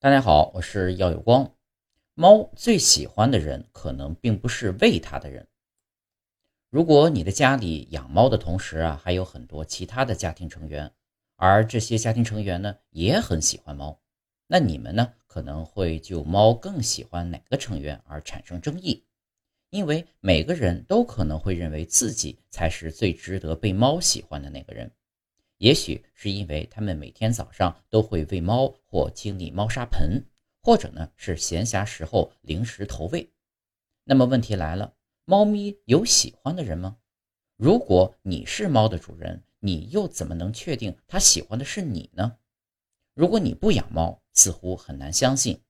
大家好，我是耀有光。猫最喜欢的人可能并不是喂它的人。如果你的家里养猫的同时啊，还有很多其他的家庭成员，而这些家庭成员呢也很喜欢猫，那你们呢可能会就猫更喜欢哪个成员而产生争议，因为每个人都可能会认为自己才是最值得被猫喜欢的那个人。也许是因为他们每天早上都会喂猫或清理猫砂盆，或者呢是闲暇时候零食投喂。那么问题来了，猫咪有喜欢的人吗？如果你是猫的主人，你又怎么能确定它喜欢的是你呢？如果你不养猫，似乎很难相信，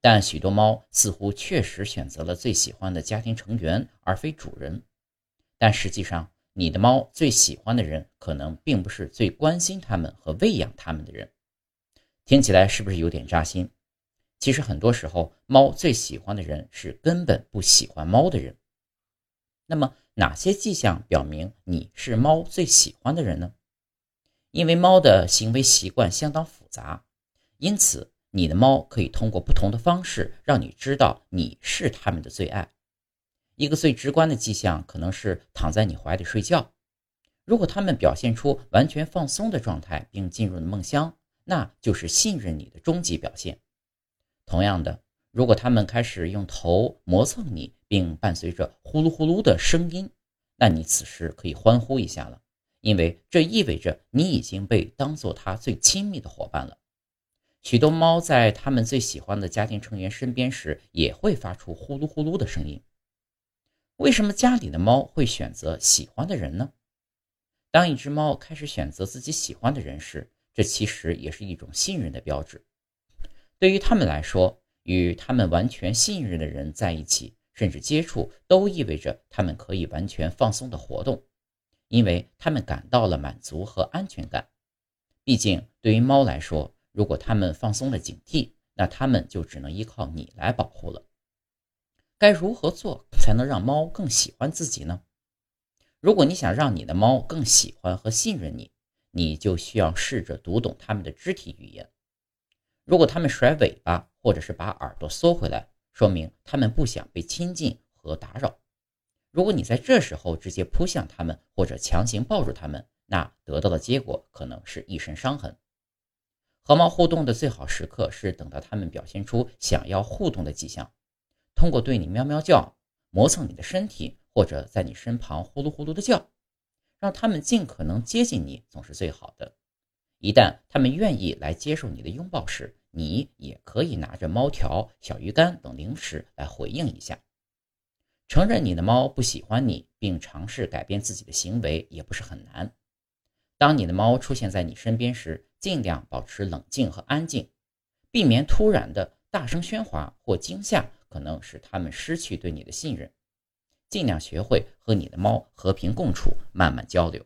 但许多猫似乎确实选择了最喜欢的家庭成员而非主人。但实际上，你的猫最喜欢的人，可能并不是最关心它们和喂养它们的人。听起来是不是有点扎心？其实很多时候，猫最喜欢的人是根本不喜欢猫的人。那么，哪些迹象表明你是猫最喜欢的人呢？因为猫的行为习惯相当复杂，因此你的猫可以通过不同的方式让你知道你是它们的最爱。一个最直观的迹象可能是躺在你怀里睡觉。如果他们表现出完全放松的状态，并进入了梦乡，那就是信任你的终极表现。同样的，如果他们开始用头磨蹭你，并伴随着呼噜呼噜的声音，那你此时可以欢呼一下了，因为这意味着你已经被当做他最亲密的伙伴了。许多猫在他们最喜欢的家庭成员身边时，也会发出呼噜呼噜的声音。为什么家里的猫会选择喜欢的人呢？当一只猫开始选择自己喜欢的人时，这其实也是一种信任的标志。对于他们来说，与他们完全信任的人在一起，甚至接触，都意味着他们可以完全放松的活动，因为他们感到了满足和安全感。毕竟，对于猫来说，如果它们放松了警惕，那它们就只能依靠你来保护了。该如何做才能让猫更喜欢自己呢？如果你想让你的猫更喜欢和信任你，你就需要试着读懂它们的肢体语言。如果它们甩尾巴或者是把耳朵缩回来，说明它们不想被亲近和打扰。如果你在这时候直接扑向它们或者强行抱住它们，那得到的结果可能是一身伤痕。和猫互动的最好时刻是等到它们表现出想要互动的迹象。通过对你喵喵叫、磨蹭你的身体，或者在你身旁呼噜呼噜的叫，让他们尽可能接近你，总是最好的。一旦他们愿意来接受你的拥抱时，你也可以拿着猫条、小鱼干等零食来回应一下。承认你的猫不喜欢你，并尝试改变自己的行为也不是很难。当你的猫出现在你身边时，尽量保持冷静和安静，避免突然的大声喧哗或惊吓。可能使他们失去对你的信任，尽量学会和你的猫和平共处，慢慢交流。